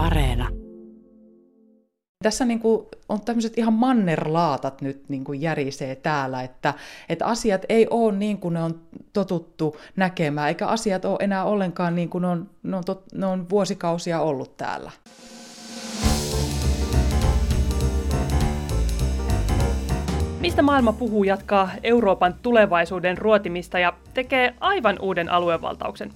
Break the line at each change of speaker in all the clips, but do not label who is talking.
Areena.
Tässä niin kuin on tämmöiset ihan mannerlaatat nyt niin kuin järisee täällä, että, että asiat ei ole niin kuin ne on totuttu näkemään, eikä asiat ole enää ollenkaan niin kuin ne on, ne on, tot, ne on vuosikausia ollut täällä.
Mistä maailma puhuu jatkaa Euroopan tulevaisuuden ruotimista ja tekee aivan uuden aluevaltauksen.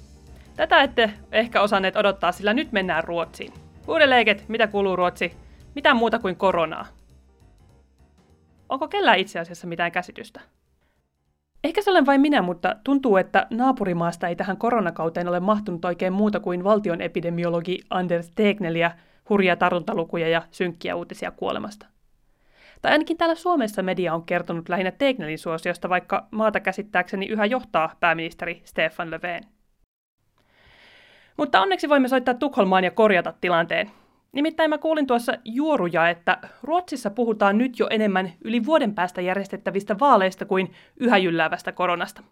Tätä ette ehkä osanneet odottaa, sillä nyt mennään Ruotsiin. Uudelleiket, mitä kuuluu Ruotsi? Mitä muuta kuin koronaa? Onko kellään itse asiassa mitään käsitystä? Ehkä se olen vain minä, mutta tuntuu, että naapurimaasta ei tähän koronakauteen ole mahtunut oikein muuta kuin valtion epidemiologi Anders Tegnell hurjia tartuntalukuja ja synkkiä uutisia kuolemasta. Tai ainakin täällä Suomessa media on kertonut lähinnä Tegnellin suosiosta, vaikka maata käsittääkseni yhä johtaa pääministeri Stefan Löfven. Mutta onneksi voimme soittaa Tukholmaan ja korjata tilanteen. Nimittäin mä kuulin tuossa juoruja, että Ruotsissa puhutaan nyt jo enemmän yli vuoden päästä järjestettävistä vaaleista kuin yhä jylläävästä koronasta.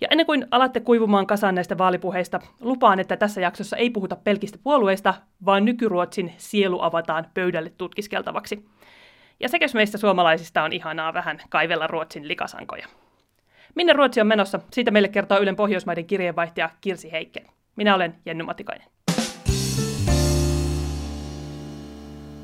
Ja ennen kuin alatte kuivumaan kasaan näistä vaalipuheista, lupaan, että tässä jaksossa ei puhuta pelkistä puolueista, vaan nykyruotsin sielu avataan pöydälle tutkiskeltavaksi. Ja sekä meistä suomalaisista on ihanaa vähän kaivella Ruotsin likasankoja. Minne Ruotsi on menossa? Siitä meille kertoo Ylen Pohjoismaiden kirjeenvaihtaja Kirsi Heikke. Minä olen Jenny Matikainen.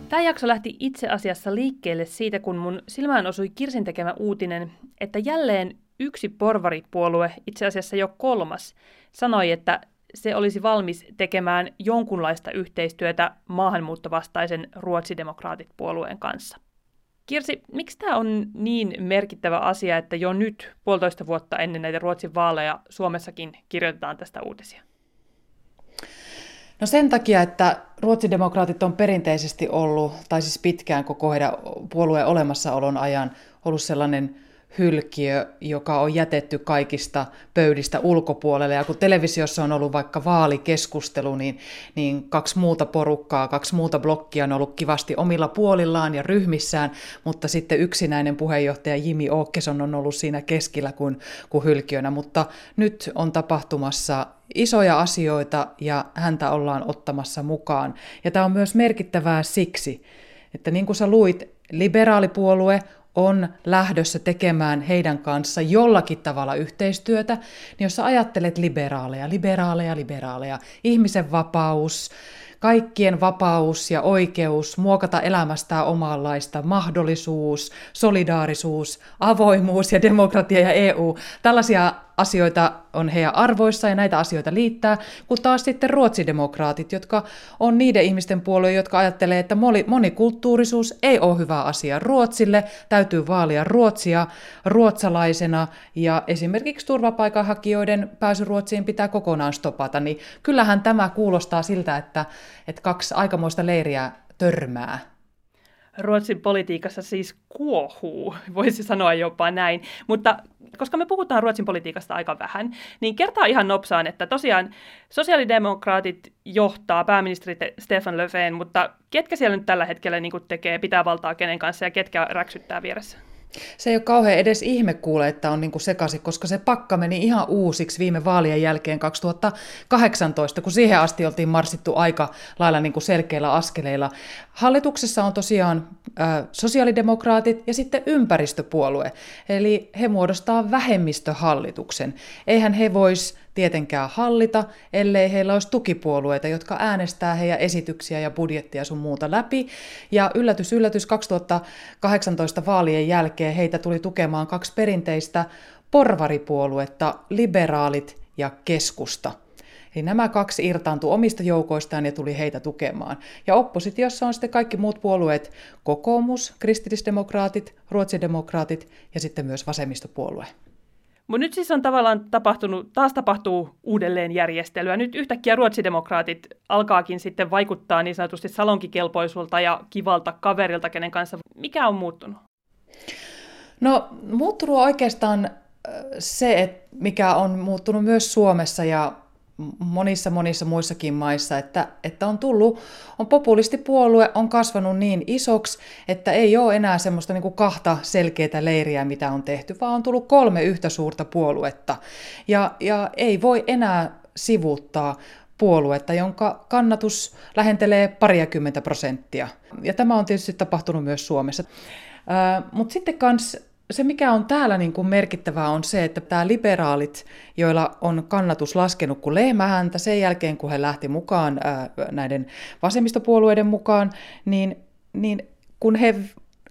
Tämä jakso lähti itse asiassa liikkeelle siitä, kun mun silmään osui Kirsin tekemä uutinen, että jälleen yksi porvaripuolue, itse asiassa jo kolmas, sanoi, että se olisi valmis tekemään jonkunlaista yhteistyötä maahanmuuttovastaisen ruotsidemokraatit puolueen kanssa. Kirsi, miksi tämä on niin merkittävä asia, että jo nyt puolitoista vuotta ennen näitä Ruotsin vaaleja Suomessakin kirjoitetaan tästä uutisia?
No sen takia, että ruotsidemokraatit on perinteisesti ollut, tai siis pitkään koko heidän puolueen olemassaolon ajan, ollut sellainen hylkiö, joka on jätetty kaikista pöydistä ulkopuolelle. Ja kun televisiossa on ollut vaikka vaalikeskustelu, niin, niin kaksi muuta porukkaa, kaksi muuta blokkia on ollut kivasti omilla puolillaan ja ryhmissään, mutta sitten yksinäinen puheenjohtaja Jimi Åkesson on ollut siinä keskellä kuin, kuin hylkiönä. Mutta nyt on tapahtumassa isoja asioita ja häntä ollaan ottamassa mukaan. Ja tämä on myös merkittävää siksi, että niin kuin sä luit, liberaalipuolue on lähdössä tekemään heidän kanssa jollakin tavalla yhteistyötä, niin jos sä ajattelet liberaaleja, liberaaleja, liberaaleja, ihmisen vapaus, kaikkien vapaus ja oikeus muokata elämästään omanlaista, mahdollisuus, solidaarisuus, avoimuus ja demokratia ja EU, tällaisia asioita on heidän arvoissa ja näitä asioita liittää, kun taas sitten ruotsidemokraatit, jotka on niiden ihmisten puolue, jotka ajattelee, että monikulttuurisuus ei ole hyvä asia Ruotsille, täytyy vaalia Ruotsia ruotsalaisena ja esimerkiksi turvapaikanhakijoiden pääsy Ruotsiin pitää kokonaan stopata, niin kyllähän tämä kuulostaa siltä, että, että kaksi aikamoista leiriä törmää
Ruotsin politiikassa siis kuohuu, voisi sanoa jopa näin. Mutta koska me puhutaan Ruotsin politiikasta aika vähän, niin kertaa ihan nopsaan, että tosiaan sosiaalidemokraatit johtaa pääministeri Stefan Löfven, mutta ketkä siellä nyt tällä hetkellä niin tekee, pitää valtaa kenen kanssa ja ketkä räksyttää vieressä?
Se ei ole kauhean edes ihme kuule, että on niinku sekaisin, koska se pakka meni ihan uusiksi viime vaalien jälkeen 2018, kun siihen asti oltiin marssittu aika lailla niinku selkeillä askeleilla. Hallituksessa on tosiaan äh, sosiaalidemokraatit ja sitten ympäristöpuolue, eli he muodostaa vähemmistöhallituksen. Eihän he vois tietenkään hallita, ellei heillä olisi tukipuolueita, jotka äänestää heidän esityksiä ja budjettia sun muuta läpi. Ja yllätys, yllätys, 2018 vaalien jälkeen heitä tuli tukemaan kaksi perinteistä porvaripuoluetta, liberaalit ja keskusta. Eli nämä kaksi irtaantui omista joukoistaan ja tuli heitä tukemaan. Ja oppositiossa on sitten kaikki muut puolueet, kokoomus, kristillisdemokraatit, ruotsidemokraatit ja sitten myös vasemmistopuolue.
Mutta nyt siis on tavallaan tapahtunut, taas tapahtuu uudelleenjärjestelyä. Nyt yhtäkkiä ruotsidemokraatit alkaakin sitten vaikuttaa niin sanotusti salonkikelpoisulta ja kivalta kaverilta, kenen kanssa. Mikä on muuttunut?
No muuttunut oikeastaan se, mikä on muuttunut myös Suomessa ja monissa monissa muissakin maissa, että, että on tullut, on populistipuolue on kasvanut niin isoksi, että ei ole enää semmoista niin kuin kahta selkeää leiriä, mitä on tehty, vaan on tullut kolme yhtä suurta puoluetta. Ja, ja ei voi enää sivuuttaa puoluetta, jonka kannatus lähentelee pariakymmentä prosenttia. Ja tämä on tietysti tapahtunut myös Suomessa. Mutta sitten kans se, mikä on täällä niin kuin merkittävää, on se, että tämä liberaalit, joilla on kannatus laskenut kuin lehmähäntä sen jälkeen, kun he lähti mukaan ää, näiden vasemmistopuolueiden mukaan, niin, niin kun he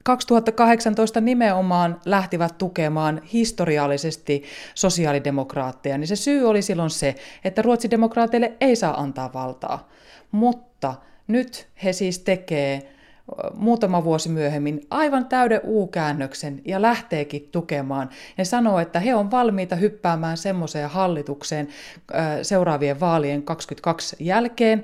2018 nimenomaan lähtivät tukemaan historiallisesti sosiaalidemokraatteja, niin se syy oli silloin se, että ruotsidemokraateille ei saa antaa valtaa. Mutta nyt he siis tekee muutama vuosi myöhemmin aivan täyden U-käännöksen ja lähteekin tukemaan. Ne sanoo, että he on valmiita hyppäämään semmoiseen hallitukseen seuraavien vaalien 22 jälkeen,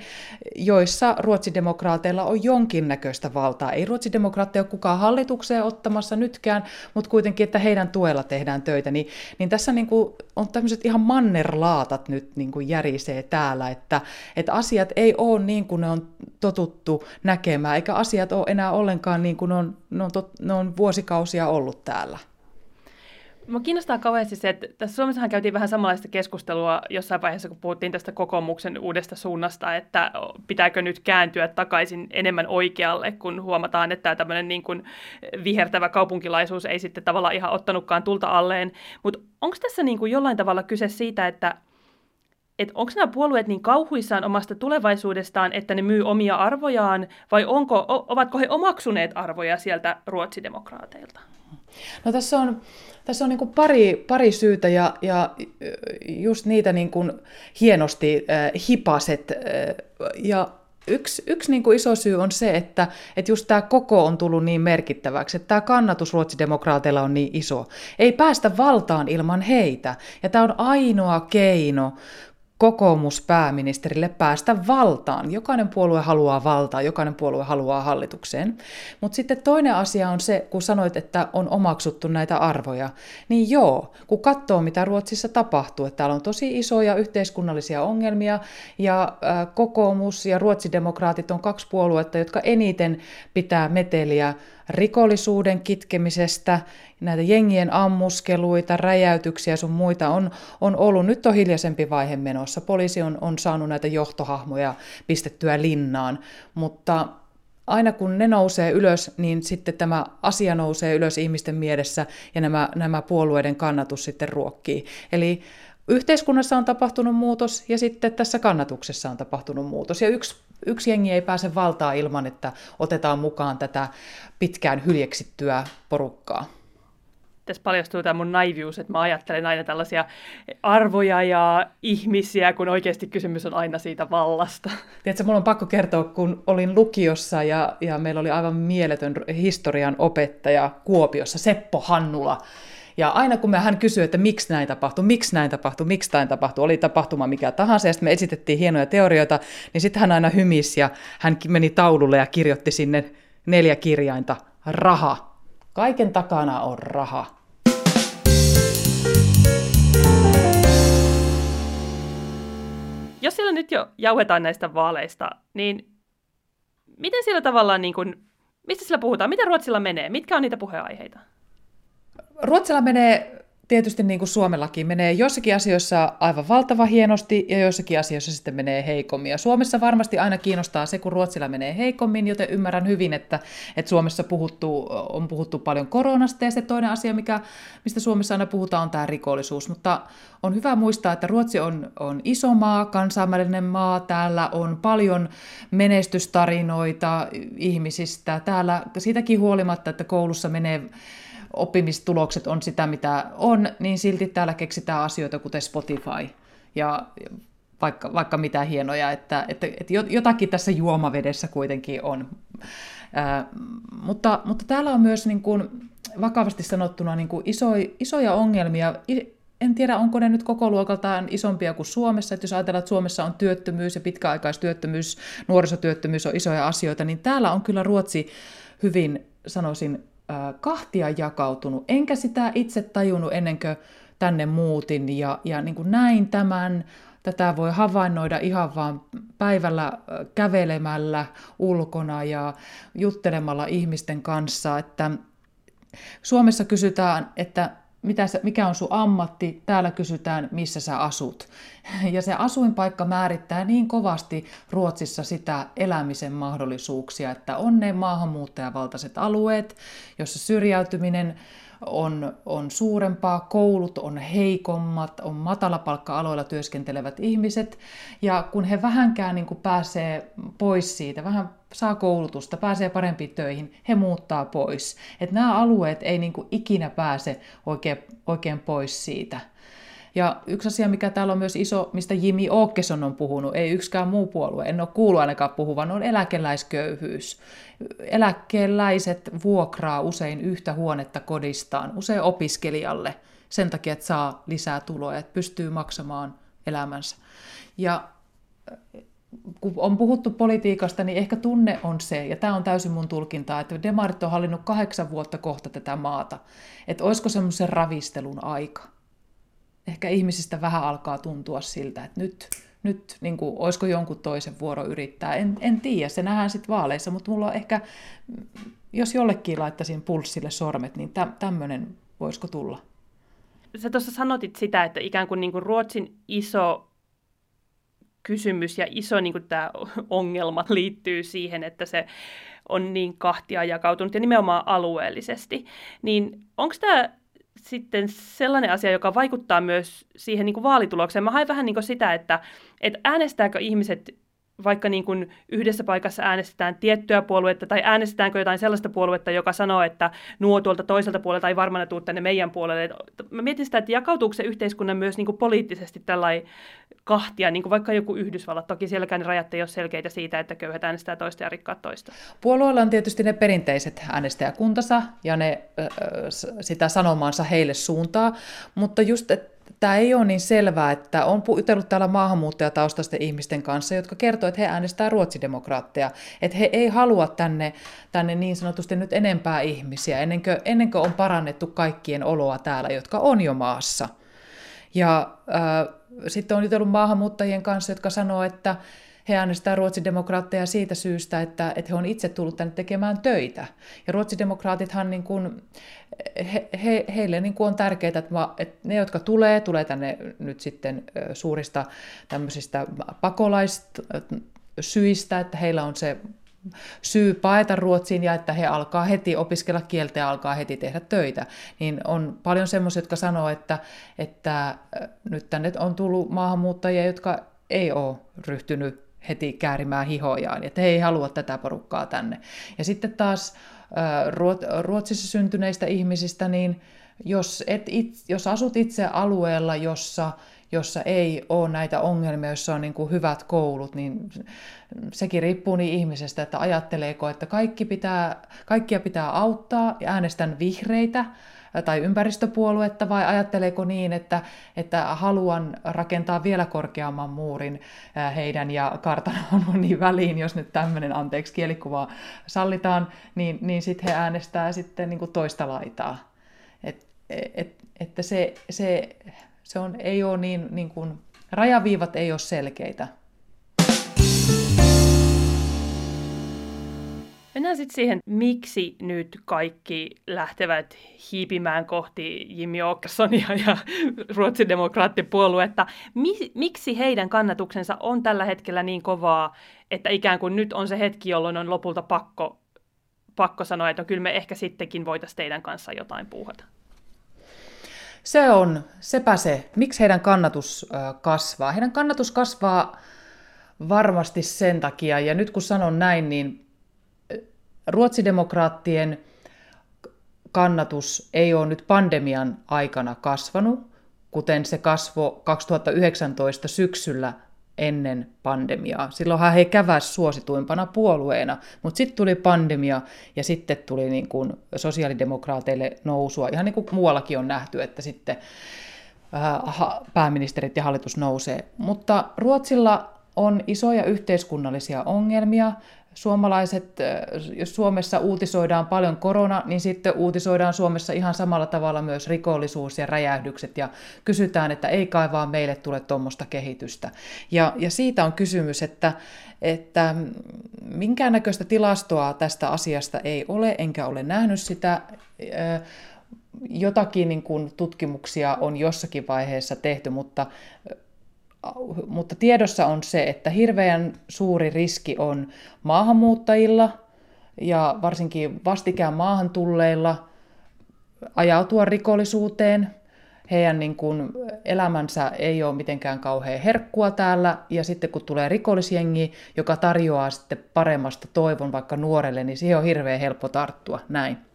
joissa ruotsidemokraateilla on jonkinnäköistä valtaa. Ei ruotsidemokraatteja ole kukaan hallitukseen ottamassa nytkään, mutta kuitenkin, että heidän tuella tehdään töitä. Niin, niin tässä niin kuin on tämmöiset ihan mannerlaatat nyt niin kuin järisee täällä, että, että asiat ei ole niin kuin ne on totuttu näkemään, eikä asiat ole enää ollenkaan niin kuin on, ne on, tot, ne on vuosikausia ollut täällä.
Mua kiinnostaa kauheasti se, että tässä Suomessahan käytiin vähän samanlaista keskustelua jossain vaiheessa, kun puhuttiin tästä kokoomuksen uudesta suunnasta, että pitääkö nyt kääntyä takaisin enemmän oikealle, kun huomataan, että tämmöinen niin kuin vihertävä kaupunkilaisuus ei sitten tavallaan ihan ottanutkaan tulta alleen. Mutta onko tässä niin kuin jollain tavalla kyse siitä, että että onko nämä puolueet niin kauhuissaan omasta tulevaisuudestaan, että ne myy omia arvojaan, vai onko, ovatko he omaksuneet arvoja sieltä ruotsidemokraateilta?
No tässä on, tässä on niin pari, pari syytä ja, ja just niitä niin kuin hienosti äh, hipaset. Äh, ja yksi, yksi niin kuin iso syy on se, että, että just tämä koko on tullut niin merkittäväksi, että tämä kannatus ruotsidemokraateilla on niin iso. Ei päästä valtaan ilman heitä. Ja tämä on ainoa keino kokoomuspääministerille päästä valtaan. Jokainen puolue haluaa valtaa, jokainen puolue haluaa hallitukseen. Mutta sitten toinen asia on se, kun sanoit, että on omaksuttu näitä arvoja, niin joo, kun katsoo mitä Ruotsissa tapahtuu, että täällä on tosi isoja yhteiskunnallisia ongelmia ja kokoomus ja ruotsidemokraatit on kaksi puoluetta, jotka eniten pitää meteliä rikollisuuden kitkemisestä, näitä jengien ammuskeluita, räjäytyksiä sun muita on, on ollut. Nyt on hiljaisempi vaihe menossa. Poliisi on, on saanut näitä johtohahmoja pistettyä linnaan, mutta aina kun ne nousee ylös, niin sitten tämä asia nousee ylös ihmisten mielessä ja nämä, nämä puolueiden kannatus sitten ruokkii. Eli yhteiskunnassa on tapahtunut muutos ja sitten tässä kannatuksessa on tapahtunut muutos. Ja yksi, yksi jengi ei pääse valtaa ilman, että otetaan mukaan tätä pitkään hyljeksittyä porukkaa
tässä paljastuu tämä mun naivius, että mä ajattelen aina tällaisia arvoja ja ihmisiä, kun oikeasti kysymys on aina siitä vallasta.
Tiedätkö, mulla on pakko kertoa, kun olin lukiossa ja, ja meillä oli aivan mieletön historian opettaja Kuopiossa, Seppo Hannula. Ja aina kun me hän kysyi, että miksi näin tapahtui, miksi näin tapahtui, miksi näin tapahtui, oli tapahtuma mikä tahansa, ja sitten me esitettiin hienoja teorioita, niin sitten hän aina hymisi ja hän meni taululle ja kirjoitti sinne neljä kirjainta, raha. Kaiken takana on raha.
Jos siellä nyt jo jauhetaan näistä vaaleista, niin miten siellä tavallaan, niin kuin, mistä sillä puhutaan? Miten Ruotsilla menee? Mitkä on niitä puheenaiheita?
Ruotsilla menee tietysti niin kuin Suomellakin menee jossakin asioissa aivan valtava hienosti ja joissakin asioissa sitten menee heikommin. Ja Suomessa varmasti aina kiinnostaa se, kun Ruotsilla menee heikommin, joten ymmärrän hyvin, että, että Suomessa puhuttu, on puhuttu paljon koronasta ja se toinen asia, mikä, mistä Suomessa aina puhutaan, on tämä rikollisuus. Mutta on hyvä muistaa, että Ruotsi on, on iso maa, kansainvälinen maa, täällä on paljon menestystarinoita ihmisistä. Täällä siitäkin huolimatta, että koulussa menee oppimistulokset on sitä, mitä on, niin silti täällä keksitään asioita kuten Spotify ja vaikka, vaikka mitä hienoja, että, että, että jotakin tässä juomavedessä kuitenkin on. Ää, mutta, mutta täällä on myös niin kuin, vakavasti sanottuna niin kuin iso, isoja ongelmia. En tiedä, onko ne nyt koko luokaltaan isompia kuin Suomessa. Että jos ajatellaan, että Suomessa on työttömyys ja pitkäaikaistyöttömyys, nuorisotyöttömyys on isoja asioita, niin täällä on kyllä Ruotsi hyvin, sanoisin, kahtia jakautunut, enkä sitä itse tajunnut ennen kuin tänne muutin. Ja, ja niin kuin näin tämän, tätä voi havainnoida ihan vaan päivällä kävelemällä ulkona ja juttelemalla ihmisten kanssa, että Suomessa kysytään, että mitä sä, mikä on sun ammatti, täällä kysytään, missä sä asut. Ja se asuinpaikka määrittää niin kovasti Ruotsissa sitä elämisen mahdollisuuksia, että on ne maahanmuuttajavaltaiset alueet, jossa syrjäytyminen on, on suurempaa, koulut on heikommat, on matalapalkka-aloilla työskentelevät ihmiset, ja kun he vähänkään niin kuin pääsee pois siitä, vähän saa koulutusta, pääsee parempiin töihin, he muuttaa pois. Et nämä alueet ei niin kuin ikinä pääse oikein, oikein pois siitä. Ja yksi asia, mikä täällä on myös iso, mistä Jimmy Åkesson on puhunut, ei yksikään muu puolue, en ole kuullut ainakaan puhuvan, on eläkeläisköyhyys. Eläkeläiset vuokraa usein yhtä huonetta kodistaan, usein opiskelijalle, sen takia, että saa lisää tuloja, että pystyy maksamaan elämänsä. Ja kun on puhuttu politiikasta, niin ehkä tunne on se, ja tämä on täysin mun tulkinta, että demarit on hallinnut kahdeksan vuotta kohta tätä maata. Että olisiko semmoisen ravistelun aika? Ehkä ihmisistä vähän alkaa tuntua siltä, että nyt, nyt niin kuin, olisiko jonkun toisen vuoro yrittää. En, en tiedä, se nähdään sitten vaaleissa, mutta mulla on ehkä, jos jollekin laittaisin pulssille sormet, niin tä, tämmöinen voisiko tulla?
Sä tuossa sanotit sitä, että ikään kuin, niin kuin Ruotsin iso kysymys ja iso niin kuin tämä ongelma liittyy siihen, että se on niin kahtia jakautunut ja nimenomaan alueellisesti. Niin onko tämä sitten sellainen asia, joka vaikuttaa myös siihen niin kuin vaalitulokseen. Mä hain vähän niin kuin sitä, että, että äänestääkö ihmiset vaikka niin kuin yhdessä paikassa äänestetään tiettyä puoluetta, tai äänestetäänkö jotain sellaista puoluetta, joka sanoo, että nuo tuolta toiselta puolelta ei varmaan tule tänne meidän puolelle. Mä mietin sitä, että jakautuuko se yhteiskunnan myös niin kuin poliittisesti tällainen kahtia, niin kuin vaikka joku Yhdysvallat. Toki sielläkään rajat ei ole selkeitä siitä, että köyhät äänestää toista ja rikkaat toista.
Puolueella on tietysti ne perinteiset äänestäjäkuntansa ja ne sitä sanomaansa heille suuntaa, mutta just, että tämä ei ole niin selvää, että on jutellut täällä maahanmuuttajataustaisten ihmisten kanssa, jotka kertoo, että he äänestää ruotsidemokraatteja, että he ei halua tänne, tänne niin sanotusti nyt enempää ihmisiä, ennen kuin, ennen kuin on parannettu kaikkien oloa täällä, jotka on jo maassa. Ja äh, sitten on jutellut maahanmuuttajien kanssa, jotka sanoo, että he äänestää ruotsidemokraatteja siitä syystä, että, että he on itse tullut tänne tekemään töitä. Ja ruotsidemokraatithan niin kuin, he, he, heille niin kuin on tärkeää, että, että ne, jotka tulee, tulee tänne nyt sitten suurista tämmöisistä pakolaissyistä, että heillä on se syy paeta Ruotsiin ja että he alkaa heti opiskella kieltä ja alkaa heti tehdä töitä, niin on paljon semmoisia, jotka sanoo, että, että nyt tänne on tullut maahanmuuttajia, jotka ei ole ryhtynyt heti käärimään hihojaan, että he ei halua tätä porukkaa tänne. Ja sitten taas Ruotsissa syntyneistä ihmisistä, niin jos, et it, jos asut itse alueella, jossa, jossa ei ole näitä ongelmia, jossa on niin kuin hyvät koulut, niin sekin riippuu niin ihmisestä, että ajatteleeko, että kaikki pitää, kaikkia pitää auttaa ja äänestän vihreitä, tai ympäristöpuoluetta vai ajatteleeko niin, että, että haluan rakentaa vielä korkeamman muurin heidän ja kartanon niin väliin, jos nyt tämmöinen anteeksi kielikuva sallitaan, niin, niin sitten he äänestää sitten niin kuin toista laitaa. Et, et, että se, se, se on, ei ole niin, niin kuin, rajaviivat ei ole selkeitä.
Mennään sitten siihen, miksi nyt kaikki lähtevät hiipimään kohti Jimmy Åkessonia ja Ruotsin demokraattipuoluetta. Mi- miksi heidän kannatuksensa on tällä hetkellä niin kovaa, että ikään kuin nyt on se hetki, jolloin on lopulta pakko, pakko sanoa, että no kyllä me ehkä sittenkin voitaisiin teidän kanssa jotain puuhata?
Se on, sepä se. Miksi heidän kannatus kasvaa? Heidän kannatus kasvaa varmasti sen takia, ja nyt kun sanon näin, niin ruotsidemokraattien kannatus ei ole nyt pandemian aikana kasvanut, kuten se kasvo 2019 syksyllä ennen pandemiaa. Silloinhan he käväs suosituimpana puolueena, mutta sitten tuli pandemia ja sitten tuli niin kuin sosiaalidemokraateille nousua. Ihan niin kuin muuallakin on nähty, että sitten äh, pääministerit ja hallitus nousee. Mutta Ruotsilla on isoja yhteiskunnallisia ongelmia suomalaiset, jos Suomessa uutisoidaan paljon korona, niin sitten uutisoidaan Suomessa ihan samalla tavalla myös rikollisuus ja räjähdykset ja kysytään, että ei kai vaan meille tule tuommoista kehitystä. Ja, ja siitä on kysymys, että, että minkäännäköistä tilastoa tästä asiasta ei ole, enkä ole nähnyt sitä jotakin niin kuin tutkimuksia on jossakin vaiheessa tehty, mutta, mutta tiedossa on se, että hirveän suuri riski on maahanmuuttajilla ja varsinkin vastikään maahan tulleilla ajautua rikollisuuteen. Heidän niin kuin elämänsä ei ole mitenkään kauhean herkkua täällä, ja sitten kun tulee rikollisjengi, joka tarjoaa sitten paremmasta toivon vaikka nuorelle, niin siihen on hirveän helppo tarttua näin.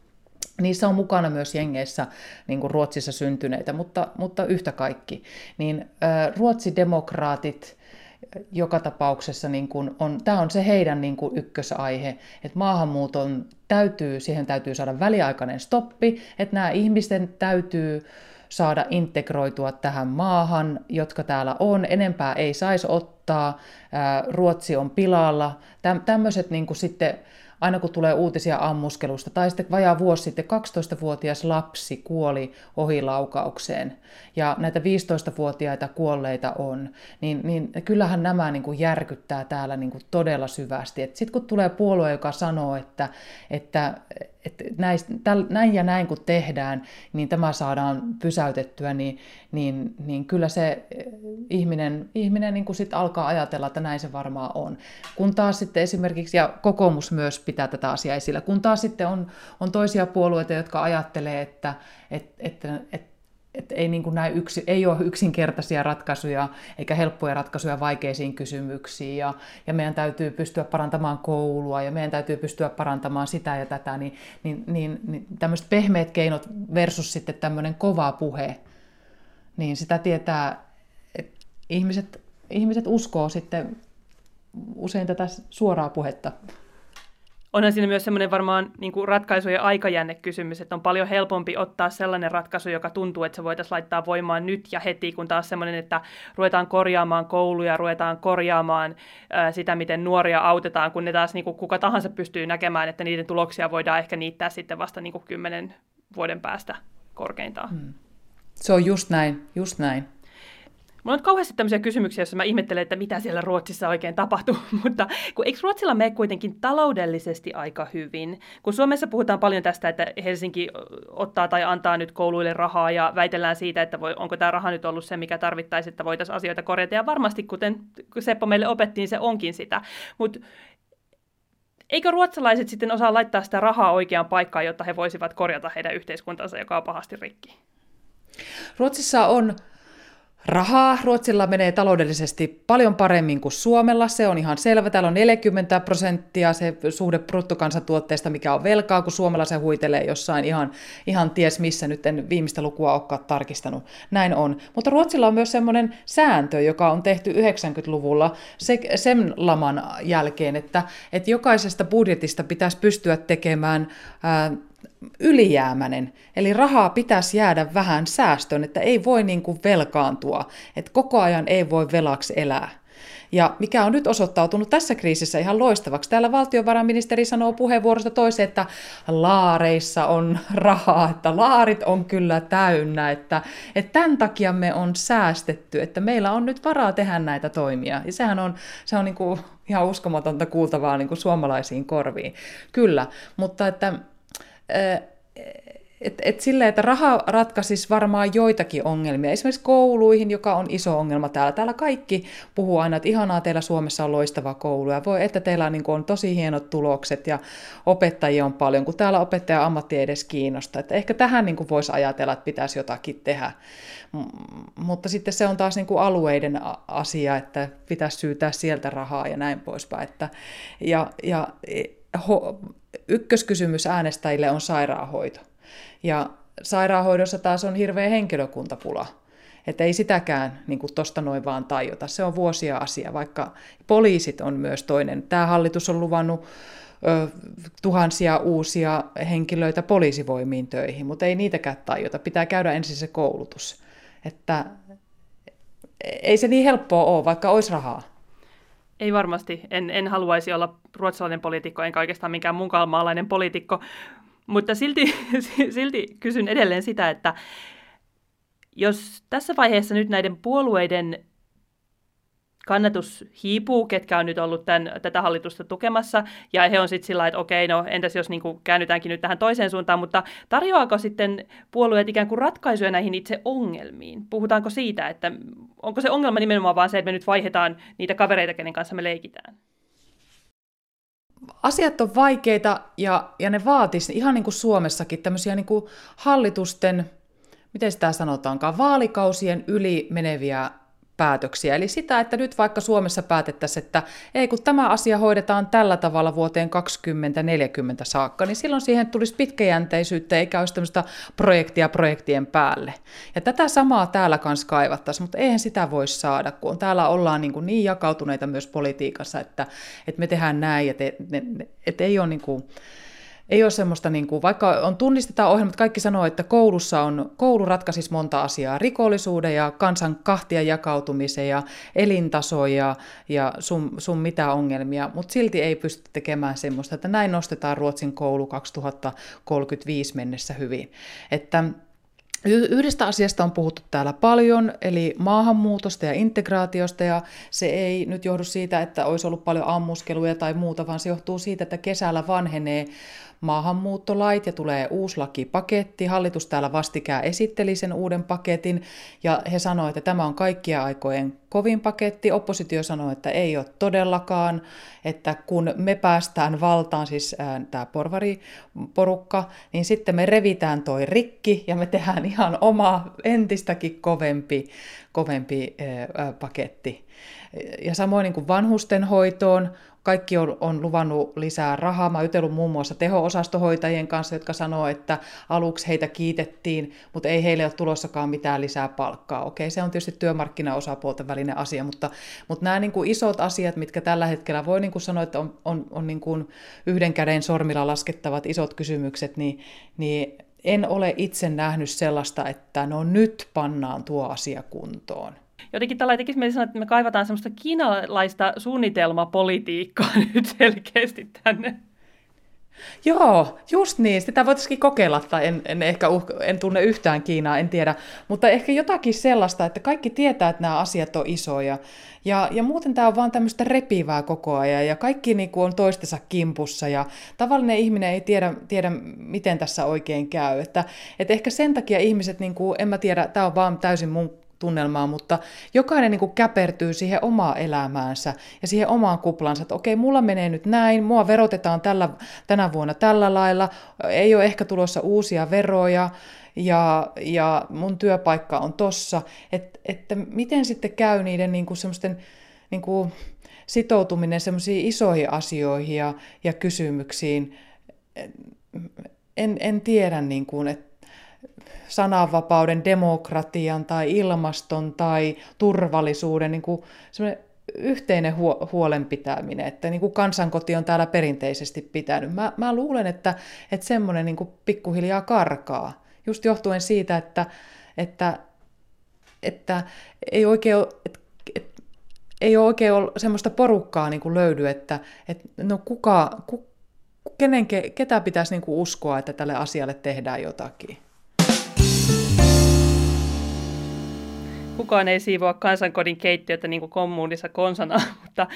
Niissä on mukana myös jengeissä niin kuin Ruotsissa syntyneitä, mutta, mutta yhtä kaikki. Niin äh, ruotsidemokraatit joka tapauksessa niin kuin on, tämä on se heidän niin kuin ykkösaihe, että maahanmuuton täytyy, siihen täytyy saada väliaikainen stoppi, että nämä ihmisten täytyy saada integroitua tähän maahan, jotka täällä on, enempää ei saisi ottaa, Ruotsi on pilalla, tämmöiset niin kuin sitten aina kun tulee uutisia ammuskelusta, tai sitten vajaa vuosi sitten 12-vuotias lapsi kuoli ohilaukaukseen, ja näitä 15-vuotiaita kuolleita on, niin, niin kyllähän nämä niin kuin järkyttää täällä niin kuin todella syvästi. Sitten kun tulee puolue, joka sanoo, että, että, että näistä, täl, näin ja näin kun tehdään, niin tämä saadaan pysäytettyä, niin, niin, niin kyllä se eh, ihminen, ihminen niin kuin sit alkaa ajatella, että näin se varmaan on. Kun taas sitten esimerkiksi, ja kokoomus myös pitää tätä asiaa esillä, kun taas sitten on, on toisia puolueita, jotka ajattelee, että, että, että, että että ei, niin kuin näin yksi, ei ole yksinkertaisia ratkaisuja eikä helppoja ratkaisuja vaikeisiin kysymyksiin. Ja, ja meidän täytyy pystyä parantamaan koulua ja meidän täytyy pystyä parantamaan sitä ja tätä, niin, niin, niin, niin tämmöiset pehmeät keinot versus sitten tämmöinen kova puhe, niin sitä tietää, että ihmiset, ihmiset uskoo sitten usein tätä suoraa puhetta
onhan siinä myös semmoinen varmaan niin kuin ratkaisujen aikajännekysymys, että on paljon helpompi ottaa sellainen ratkaisu, joka tuntuu, että se voitaisiin laittaa voimaan nyt ja heti, kun taas semmoinen, että ruvetaan korjaamaan kouluja, ruvetaan korjaamaan ää, sitä, miten nuoria autetaan, kun ne taas niin kuin kuka tahansa pystyy näkemään, että niiden tuloksia voidaan ehkä niittää sitten vasta niin kuin kymmenen vuoden päästä korkeintaan. Hmm.
Se on just näin, just näin.
Mulla on kauheasti tämmöisiä kysymyksiä, joissa mä ihmettelen, että mitä siellä Ruotsissa oikein tapahtuu, mutta kun eikö Ruotsilla mene kuitenkin taloudellisesti aika hyvin? Kun Suomessa puhutaan paljon tästä, että Helsinki ottaa tai antaa nyt kouluille rahaa ja väitellään siitä, että voi, onko tämä raha nyt ollut se, mikä tarvittaisi, että voitaisiin asioita korjata. Ja varmasti, kuten Seppo meille opetti, niin se onkin sitä. Mutta eikö ruotsalaiset sitten osaa laittaa sitä rahaa oikeaan paikkaan, jotta he voisivat korjata heidän yhteiskuntansa, joka on pahasti rikki?
Ruotsissa on rahaa. Ruotsilla menee taloudellisesti paljon paremmin kuin Suomella, se on ihan selvä. Täällä on 40 prosenttia se suhde bruttokansantuotteesta, mikä on velkaa, kun Suomella se huitelee jossain ihan, ihan ties missä, nyt en viimeistä lukua olekaan tarkistanut. Näin on. Mutta Ruotsilla on myös semmoinen sääntö, joka on tehty 90-luvulla se, sen laman jälkeen, että, että jokaisesta budjetista pitäisi pystyä tekemään ää, ylijäämäinen. Eli rahaa pitäisi jäädä vähän säästön, että ei voi niin kuin velkaantua, että koko ajan ei voi velaksi elää. Ja mikä on nyt osoittautunut tässä kriisissä ihan loistavaksi. Täällä valtiovarainministeri sanoo puheenvuorosta toiseen, että laareissa on rahaa, että laarit on kyllä täynnä, että, että tämän takia me on säästetty, että meillä on nyt varaa tehdä näitä toimia. Ja sehän on, se on niin kuin ihan uskomatonta kuultavaa niin kuin suomalaisiin korviin. Kyllä, mutta että et, et silleen, että raha ratkaisisi varmaan joitakin ongelmia, esimerkiksi kouluihin, joka on iso ongelma täällä. Täällä kaikki puhuu aina, että ihanaa teillä Suomessa on loistava koulu ja voi, että teillä on, niin on tosi hienot tulokset ja opettajia on paljon, kun täällä opettaja ammatti edes kiinnosta. Että ehkä tähän niin voisi ajatella, että pitäisi jotakin tehdä. Mutta sitten se on taas niin kuin alueiden asia, että pitäisi syytää sieltä rahaa ja näin poispäin. Että, ja, ja ho, ykköskysymys äänestäjille on sairaanhoito. Ja sairaanhoidossa taas on hirveä henkilökuntapula. Että ei sitäkään niin kuin tosta noin vaan tajota. Se on vuosia asia, vaikka poliisit on myös toinen. Tämä hallitus on luvannut ö, tuhansia uusia henkilöitä poliisivoimiin töihin, mutta ei niitäkään tajota. Pitää käydä ensin se koulutus. Että ei se niin helppoa ole, vaikka olisi rahaa.
Ei varmasti. En, en haluaisi olla ruotsalainen poliitikko, enkä oikeastaan minkään muun maalainen poliitikko. Mutta silti, silti kysyn edelleen sitä, että jos tässä vaiheessa nyt näiden puolueiden kannatus hiipuu, ketkä on nyt ollut tämän, tätä hallitusta tukemassa, ja he on sitten sillä että okei, no entäs jos niin kuin käännytäänkin nyt tähän toiseen suuntaan, mutta tarjoaako sitten puolueet ikään kuin ratkaisuja näihin itse ongelmiin? Puhutaanko siitä, että onko se ongelma nimenomaan vaan se, että me nyt vaihdetaan niitä kavereita, kenen kanssa me leikitään?
Asiat on vaikeita ja, ja ne vaatisi ihan niin kuin Suomessakin tämmöisiä niin kuin hallitusten, miten sitä sanotaankaan, vaalikausien yli meneviä päätöksiä. Eli sitä, että nyt vaikka Suomessa päätettäisiin, että ei kun tämä asia hoidetaan tällä tavalla vuoteen 2040 saakka, niin silloin siihen tulisi pitkäjänteisyyttä eikä olisi tämmöistä projektia projektien päälle. Ja tätä samaa täällä kanssa kaivattaisiin, mutta eihän sitä voi saada, kun täällä ollaan niin, kuin niin jakautuneita myös politiikassa, että, että me tehdään näin, että, että, ei ole niin kuin, ei ole semmoista, niin kuin, vaikka on tunnistetaan ohjelmat, kaikki sanoo, että koulussa on, koulu ratkaisisi monta asiaa, rikollisuuden ja kansan kahtia jakautumisen ja elintaso ja, ja sun, sun mitä ongelmia, mutta silti ei pysty tekemään semmoista, että näin nostetaan Ruotsin koulu 2035 mennessä hyvin. Että Yhdestä asiasta on puhuttu täällä paljon, eli maahanmuutosta ja integraatiosta, ja se ei nyt johdu siitä, että olisi ollut paljon ammuskeluja tai muuta, vaan se johtuu siitä, että kesällä vanhenee maahanmuuttolait ja tulee uusi lakipaketti. Hallitus täällä vastikään esitteli sen uuden paketin ja he sanoivat, että tämä on kaikkia aikojen kovin paketti. Oppositio sanoi, että ei ole todellakaan, että kun me päästään valtaan, siis tämä porvariporukka, niin sitten me revitään toi rikki ja me tehdään ihan oma entistäkin kovempi, kovempi ää, paketti. Ja samoin niin kuin vanhustenhoitoon kaikki on, on luvannut lisää rahaa. Mä oon muun muassa teho-osastohoitajien kanssa, jotka sanoo, että aluksi heitä kiitettiin, mutta ei heille ole tulossakaan mitään lisää palkkaa. Okei, se on tietysti työmarkkinaosapuolten välinen asia, mutta, mutta nämä niin kuin isot asiat, mitkä tällä hetkellä voi niin kuin sanoa, että on, on, on niin kuin yhden käden sormilla laskettavat isot kysymykset, niin, niin en ole itse nähnyt sellaista, että no nyt pannaan tuo asia kuntoon
jotenkin tällä tekisi mieli sanoa, että me kaivataan semmoista kiinalaista suunnitelmapolitiikkaa nyt selkeästi tänne.
Joo, just niin. Sitä voitaisiin kokeilla, tai en, en ehkä uh, en tunne yhtään Kiinaa, en tiedä. Mutta ehkä jotakin sellaista, että kaikki tietää, että nämä asiat on isoja. Ja, ja muuten tämä on vaan tämmöistä repivää koko ajan, ja kaikki niin kuin on toistensa kimpussa, ja tavallinen ihminen ei tiedä, tiedä miten tässä oikein käy. Että, että ehkä sen takia ihmiset, niin kuin, en mä tiedä, tämä on vaan täysin mun tunnelmaa, mutta jokainen niin kuin käpertyy siihen omaan elämäänsä ja siihen omaan kuplansa, että okei, mulla menee nyt näin, mua verotetaan tällä, tänä vuonna tällä lailla, ei ole ehkä tulossa uusia veroja, ja, ja mun työpaikka on tossa, Et, että miten sitten käy niiden niin kuin semmoisten niin kuin sitoutuminen semmoisiin isoihin asioihin ja, ja kysymyksiin, en, en tiedä, niin kuin, että sananvapauden, demokratian tai ilmaston tai turvallisuuden niin kuin yhteinen huo- huolenpitäminen, että niin kuin kansankoti on täällä perinteisesti pitänyt. Mä, mä luulen, että, että semmoinen niin pikkuhiljaa karkaa, just johtuen siitä, että, että, että ei oikein ole, että, että ei ole oikein ole semmoista porukkaa niin kuin löydy, että, että no kuka, ku, kenen, ketä pitäisi niin kuin uskoa, että tälle asialle tehdään jotakin.
Kukaan ei siivoa kansankodin keittiötä niin kuin kommunissa konsana, mutta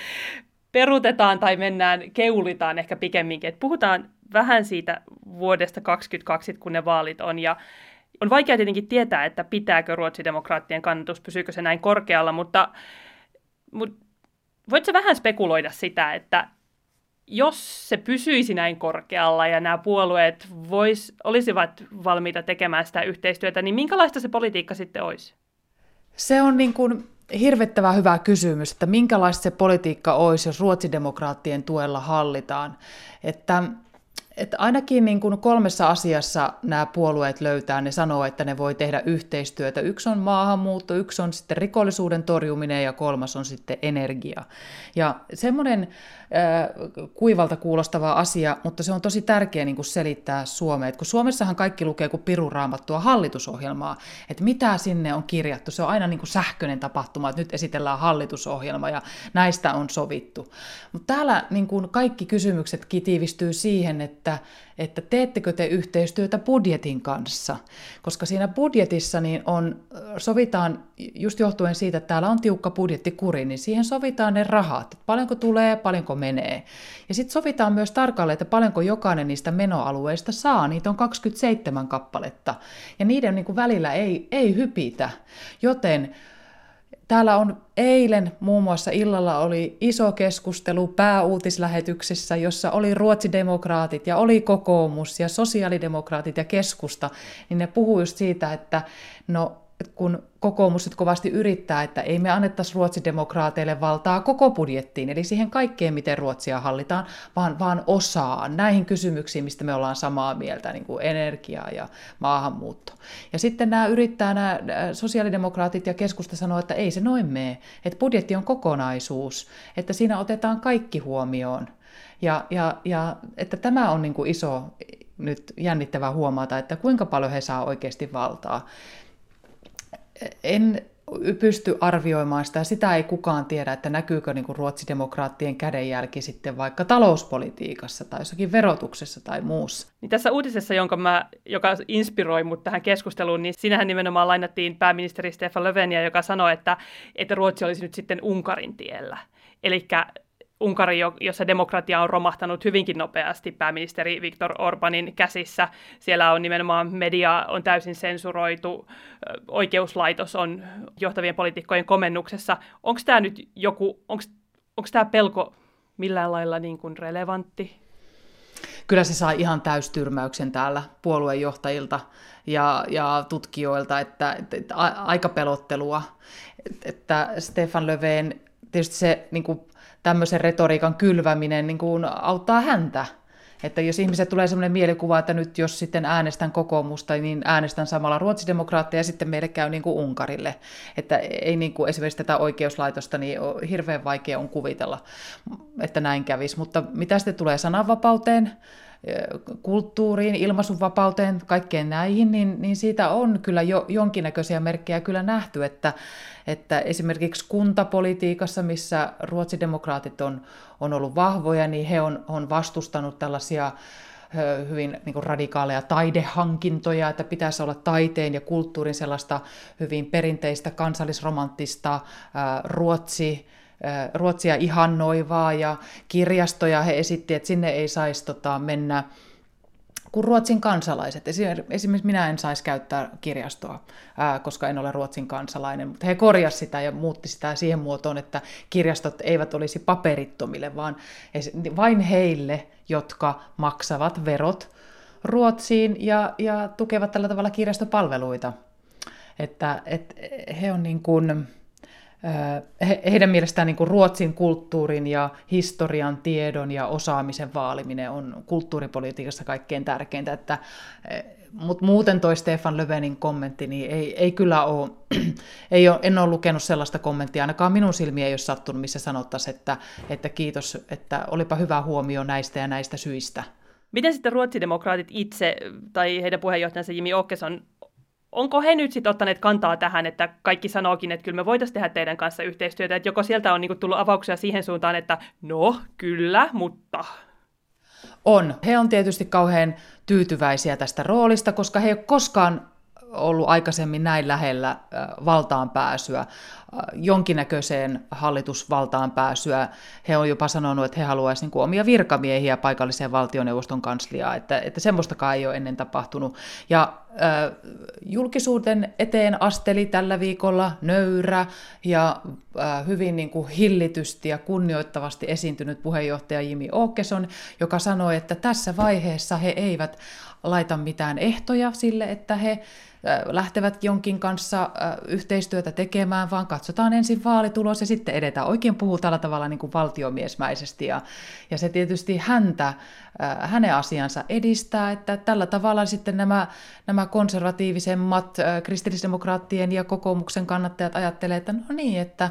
perutetaan tai mennään, keulitaan ehkä pikemminkin. Et puhutaan vähän siitä vuodesta 2020, kun ne vaalit on, ja on vaikea tietenkin tietää, että pitääkö ruotsidemokraattien kannatus, pysyykö se näin korkealla, mutta, mutta voitko vähän spekuloida sitä, että jos se pysyisi näin korkealla ja nämä puolueet vois, olisivat valmiita tekemään sitä yhteistyötä, niin minkälaista se politiikka sitten olisi?
Se on niin kuin hirvettävän hyvä kysymys, että minkälaista se politiikka olisi, jos ruotsidemokraattien tuella hallitaan. Että että ainakin niin kuin kolmessa asiassa nämä puolueet löytää, ne sanoo, että ne voi tehdä yhteistyötä. Yksi on maahanmuutto, yksi on sitten rikollisuuden torjuminen ja kolmas on sitten energia. Ja semmoinen kuivalta kuulostava asia, mutta se on tosi tärkeä niin kuin selittää Suomeen. kun Suomessahan kaikki lukee kuin piruraamattua hallitusohjelmaa, että mitä sinne on kirjattu. Se on aina niin kuin sähköinen tapahtuma, että nyt esitellään hallitusohjelma ja näistä on sovittu. Mutta täällä niin kuin kaikki kysymykset tiivistyy siihen, että että, teettekö te yhteistyötä budjetin kanssa, koska siinä budjetissa niin on, sovitaan, just johtuen siitä, että täällä on tiukka budjettikuri, niin siihen sovitaan ne rahat, paljonko tulee, paljonko menee. Ja sitten sovitaan myös tarkalleen, että paljonko jokainen niistä menoalueista saa, niitä on 27 kappaletta, ja niiden niin kuin välillä ei, ei hypitä, joten Täällä on eilen muun muassa illalla oli iso keskustelu pääuutislähetyksessä, jossa oli ruotsidemokraatit ja oli kokoomus ja sosiaalidemokraatit ja keskusta, niin ne puhuu just siitä, että no kun kokoomus nyt kovasti yrittää, että ei me annettaisi ruotsidemokraateille valtaa koko budjettiin, eli siihen kaikkeen, miten Ruotsia hallitaan, vaan, vaan osaan näihin kysymyksiin, mistä me ollaan samaa mieltä, niin kuin energia ja maahanmuutto. Ja sitten nämä yrittää, nämä sosiaalidemokraatit ja keskusta sanoa, että ei se noin mene, että budjetti on kokonaisuus, että siinä otetaan kaikki huomioon. Ja, ja, ja että tämä on niin kuin iso nyt jännittävää huomata, että kuinka paljon he saa oikeasti valtaa en pysty arvioimaan sitä, sitä ei kukaan tiedä, että näkyykö niin ruotsidemokraattien kädenjälki sitten vaikka talouspolitiikassa tai jossakin verotuksessa tai muussa.
Niin tässä uutisessa, jonka mä, joka inspiroi mut tähän keskusteluun, niin sinähän nimenomaan lainattiin pääministeri Stefan Löfveniä, joka sanoi, että, että Ruotsi olisi nyt sitten Unkarin tiellä. Eli Unkari, jossa demokratia on romahtanut hyvinkin nopeasti pääministeri Viktor Orbanin käsissä. Siellä on nimenomaan media on täysin sensuroitu, oikeuslaitos on johtavien poliitikkojen komennuksessa. Onko tämä nyt joku, onko tämä pelko millään lailla niin kuin relevantti?
Kyllä se sai ihan täystyrmäyksen täällä puoluejohtajilta ja, ja tutkijoilta, että, että, että aika pelottelua, että Stefan Löfven, tietysti se niin kuin tämmöisen retoriikan kylväminen niin kuin auttaa häntä. Että jos ihmiset tulee sellainen mielikuva, että nyt jos sitten äänestän kokoomusta, niin äänestän samalla ruotsidemokraatteja ja sitten meille käy niin kuin Unkarille. Että ei niin kuin esimerkiksi tätä oikeuslaitosta, niin hirveän vaikea on kuvitella, että näin kävisi. Mutta mitä sitten tulee sananvapauteen, kulttuuriin, ilmaisunvapauteen, kaikkeen näihin, niin, niin siitä on kyllä jo jonkinnäköisiä merkkejä kyllä nähty, että, että esimerkiksi kuntapolitiikassa, missä ruotsidemokraatit on, on ollut vahvoja, niin he on, on vastustanut tällaisia hyvin niin kuin radikaaleja taidehankintoja, että pitäisi olla taiteen ja kulttuurin sellaista hyvin perinteistä kansallisromanttista ruotsi Ruotsia ihannoivaa ja kirjastoja he esitti, että sinne ei saisi tota, mennä kuin Ruotsin kansalaiset. Esimerkiksi minä en saisi käyttää kirjastoa, koska en ole Ruotsin kansalainen, mutta he korjasivat sitä ja muutti sitä siihen muotoon, että kirjastot eivät olisi paperittomille, vaan vain heille, jotka maksavat verot Ruotsiin ja, ja tukevat tällä tavalla kirjastopalveluita. Että, että he on niin kuin, he, heidän mielestään niin kuin Ruotsin kulttuurin ja historian tiedon ja osaamisen vaaliminen on kulttuuripolitiikassa kaikkein tärkeintä. Että, mutta muuten toi Stefan Löfvenin kommentti, niin ei, ei kyllä ole, ei ole, en ole lukenut sellaista kommenttia, ainakaan minun silmiä ei ole sattunut, missä sanottaisiin, että, että kiitos, että olipa hyvä huomio näistä ja näistä syistä.
Miten sitten ruotsidemokraatit itse tai heidän puheenjohtajansa Jimi Åkesson onko he nyt sitten ottaneet kantaa tähän, että kaikki sanookin, että kyllä me voitaisiin tehdä teidän kanssa yhteistyötä, että joko sieltä on niinku tullut avauksia siihen suuntaan, että no, kyllä, mutta...
On. He on tietysti kauhean tyytyväisiä tästä roolista, koska he ei ole koskaan ollut aikaisemmin näin lähellä valtaan pääsyä, jonkinnäköiseen hallitusvaltaan pääsyä. He on jopa sanonut, että he haluaisivat niin omia virkamiehiä paikalliseen valtioneuvoston kansliaan, että, että semmoistakaan ei ole ennen tapahtunut. Ja julkisuuden eteen asteli tällä viikolla nöyrä ja hyvin niin kuin hillitysti ja kunnioittavasti esiintynyt puheenjohtaja Jimi Åkesson, joka sanoi, että tässä vaiheessa he eivät laita mitään ehtoja sille, että he lähtevät jonkin kanssa yhteistyötä tekemään, vaan katsotaan ensin vaalitulos ja sitten edetään. Oikein puhuu tällä tavalla niin kuin valtiomiesmäisesti ja, ja se tietysti häntä, hänen asiansa edistää, että tällä tavalla sitten nämä, nämä konservatiivisemmat kristillisdemokraattien ja kokoomuksen kannattajat ajattelee, että no niin, että,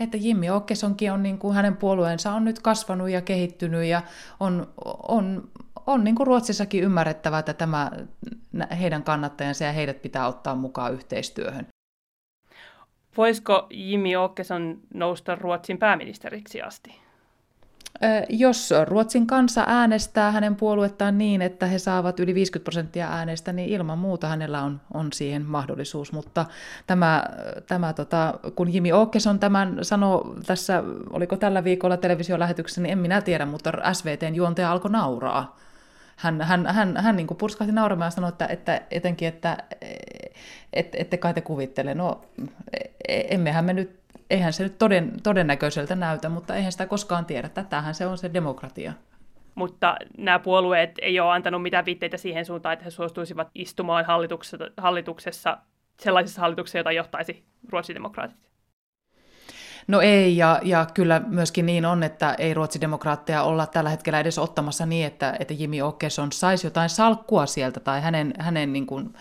että Jimmy Åkessonkin on niin kuin hänen puolueensa on nyt kasvanut ja kehittynyt ja on, on on niin kuin Ruotsissakin ymmärrettävä, että tämä, heidän kannattajansa ja heidät pitää ottaa mukaan yhteistyöhön.
Voisiko Jimmy Åkesson nousta Ruotsin pääministeriksi asti?
Jos Ruotsin kansa äänestää hänen puoluettaan niin, että he saavat yli 50 prosenttia äänestä, niin ilman muuta hänellä on, on siihen mahdollisuus. Mutta tämä, tämä tota, kun Jimi Åkesson tämän sanoi tässä, oliko tällä viikolla televisiolähetyksessä, niin en minä tiedä, mutta SVTn juontaja alkoi nauraa. Hän, hän, hän, hän niin kuin purskahti nauramaan ja sanoi, että, että etenkin, että et, ette kai te kuvittele. No, e, emmehän me nyt eihän se nyt toden, todennäköiseltä näytä, mutta eihän sitä koskaan tiedä. Tätähän se on se demokratia.
Mutta nämä puolueet ei ole antanut mitään viitteitä siihen suuntaan, että he suostuisivat istumaan hallituksessa, hallituksessa sellaisessa hallituksessa, jota johtaisi ruotsidemokraatit.
No ei, ja, ja kyllä myöskin niin on, että ei ruotsidemokraatteja olla tällä hetkellä edes ottamassa niin, että, että Jimmy Åkesson saisi jotain salkkua sieltä tai hänen, hänen niin kuin,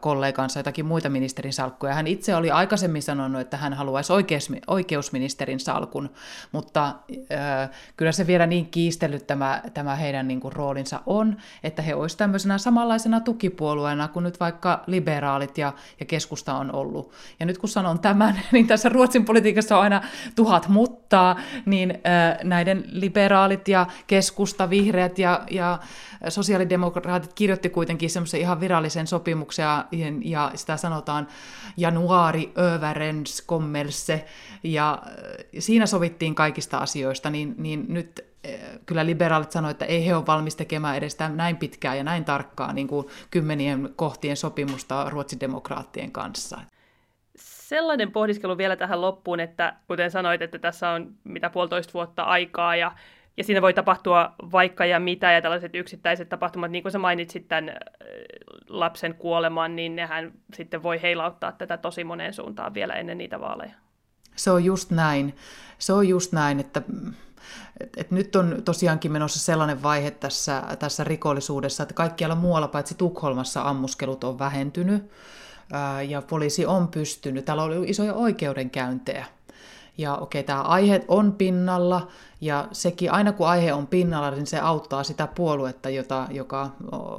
kollegansa jotakin muita ministerin salkkuja. Hän itse oli aikaisemmin sanonut, että hän haluaisi oikeus, oikeusministerin salkun, mutta äh, kyllä se vielä niin kiistellyt tämä, tämä heidän niin kuin, roolinsa on, että he olisivat tämmöisenä samanlaisena tukipuolueena kuin nyt vaikka liberaalit ja, ja keskusta on ollut. Ja nyt kun sanon tämän, niin tässä Ruotsin politiikassa on aina aina tuhat muttaa, niin näiden liberaalit ja keskusta, vihreät ja, ja sosiaalidemokraatit kirjoitti kuitenkin semmoisen ihan virallisen sopimuksen ja, sitä sanotaan januari överenskommelse ja siinä sovittiin kaikista asioista, niin, niin nyt kyllä liberaalit sanoivat, että ei he ole valmis tekemään edes näin pitkää ja näin tarkkaa niin kuin kymmenien kohtien sopimusta ruotsin demokraattien kanssa
sellainen pohdiskelu vielä tähän loppuun, että kuten sanoit, että tässä on mitä puolitoista vuotta aikaa ja, ja siinä voi tapahtua vaikka ja mitä ja tällaiset yksittäiset tapahtumat, niin kuin sä mainitsit tämän äh, lapsen kuoleman, niin nehän sitten voi heilauttaa tätä tosi moneen suuntaan vielä ennen niitä vaaleja.
Se on just näin. Se on just näin, että et, et nyt on tosiaankin menossa sellainen vaihe tässä, tässä rikollisuudessa, että kaikkialla muualla paitsi Tukholmassa ammuskelut on vähentynyt ja poliisi on pystynyt. Täällä ollut isoja oikeudenkäyntejä. Ja okei, okay, tämä aihe on pinnalla, ja sekin aina kun aihe on pinnalla, niin se auttaa sitä puoluetta, jota, joka,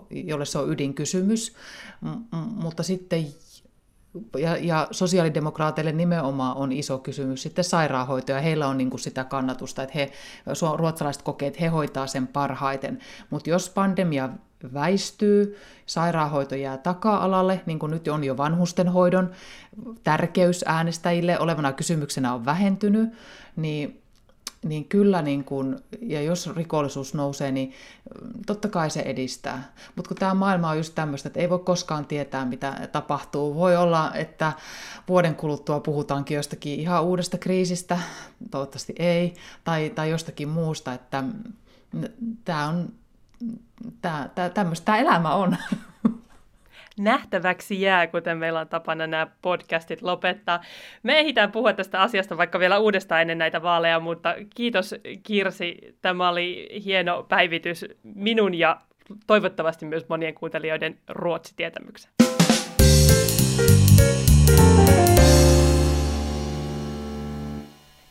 jolle se on ydinkysymys. M- mutta sitten ja, ja sosiaalidemokraateille nimenomaan on iso kysymys sitten sairaanhoito, ja heillä on niin kuin sitä kannatusta, että he, ruotsalaiset kokee, että he hoitaa sen parhaiten. Mutta jos pandemia väistyy, sairaanhoito jää taka-alalle, niin kuin nyt on jo vanhustenhoidon tärkeys äänestäjille olevana kysymyksenä on vähentynyt, niin niin kyllä, niin kun, ja jos rikollisuus nousee, niin totta kai se edistää. Mutta kun tämä maailma on just tämmöistä, että ei voi koskaan tietää, mitä tapahtuu. Voi olla, että vuoden kuluttua puhutaankin jostakin ihan uudesta kriisistä, toivottavasti ei, tai, tai jostakin muusta, että tämä on tää, tää, tämmöistä tämä elämä on.
nähtäväksi jää, kuten meillä on tapana nämä podcastit lopettaa. Me ehditään puhua tästä asiasta vaikka vielä uudestaan ennen näitä vaaleja, mutta kiitos Kirsi. Tämä oli hieno päivitys minun ja toivottavasti myös monien kuuntelijoiden ruotsitietämyksen.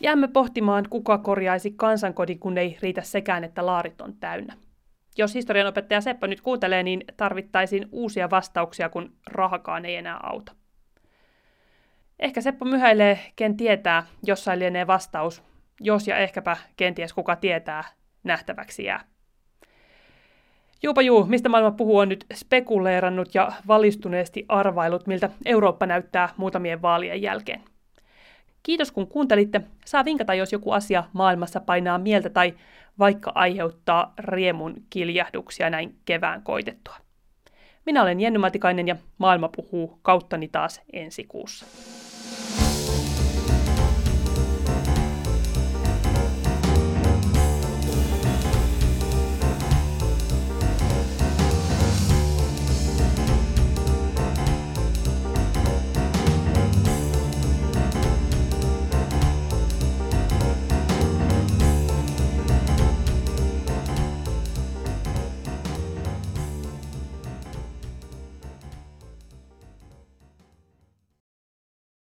Jäämme pohtimaan, kuka korjaisi kansankodin, kun ei riitä sekään, että laarit on täynnä. Jos historianopettaja Seppo nyt kuuntelee, niin tarvittaisiin uusia vastauksia, kun rahakaan ei enää auta. Ehkä Seppo myhäilee, ken tietää, jossain lienee vastaus, jos ja ehkäpä kenties kuka tietää, nähtäväksi jää. Juupa juu, mistä maailma puhuu on nyt spekuleerannut ja valistuneesti arvailut, miltä Eurooppa näyttää muutamien vaalien jälkeen. Kiitos kun kuuntelitte. Saa vinkata, jos joku asia maailmassa painaa mieltä tai vaikka aiheuttaa riemun kiljahduksia näin kevään koitettua. Minä olen Jenny Matikainen ja maailma puhuu kauttani taas ensi kuussa.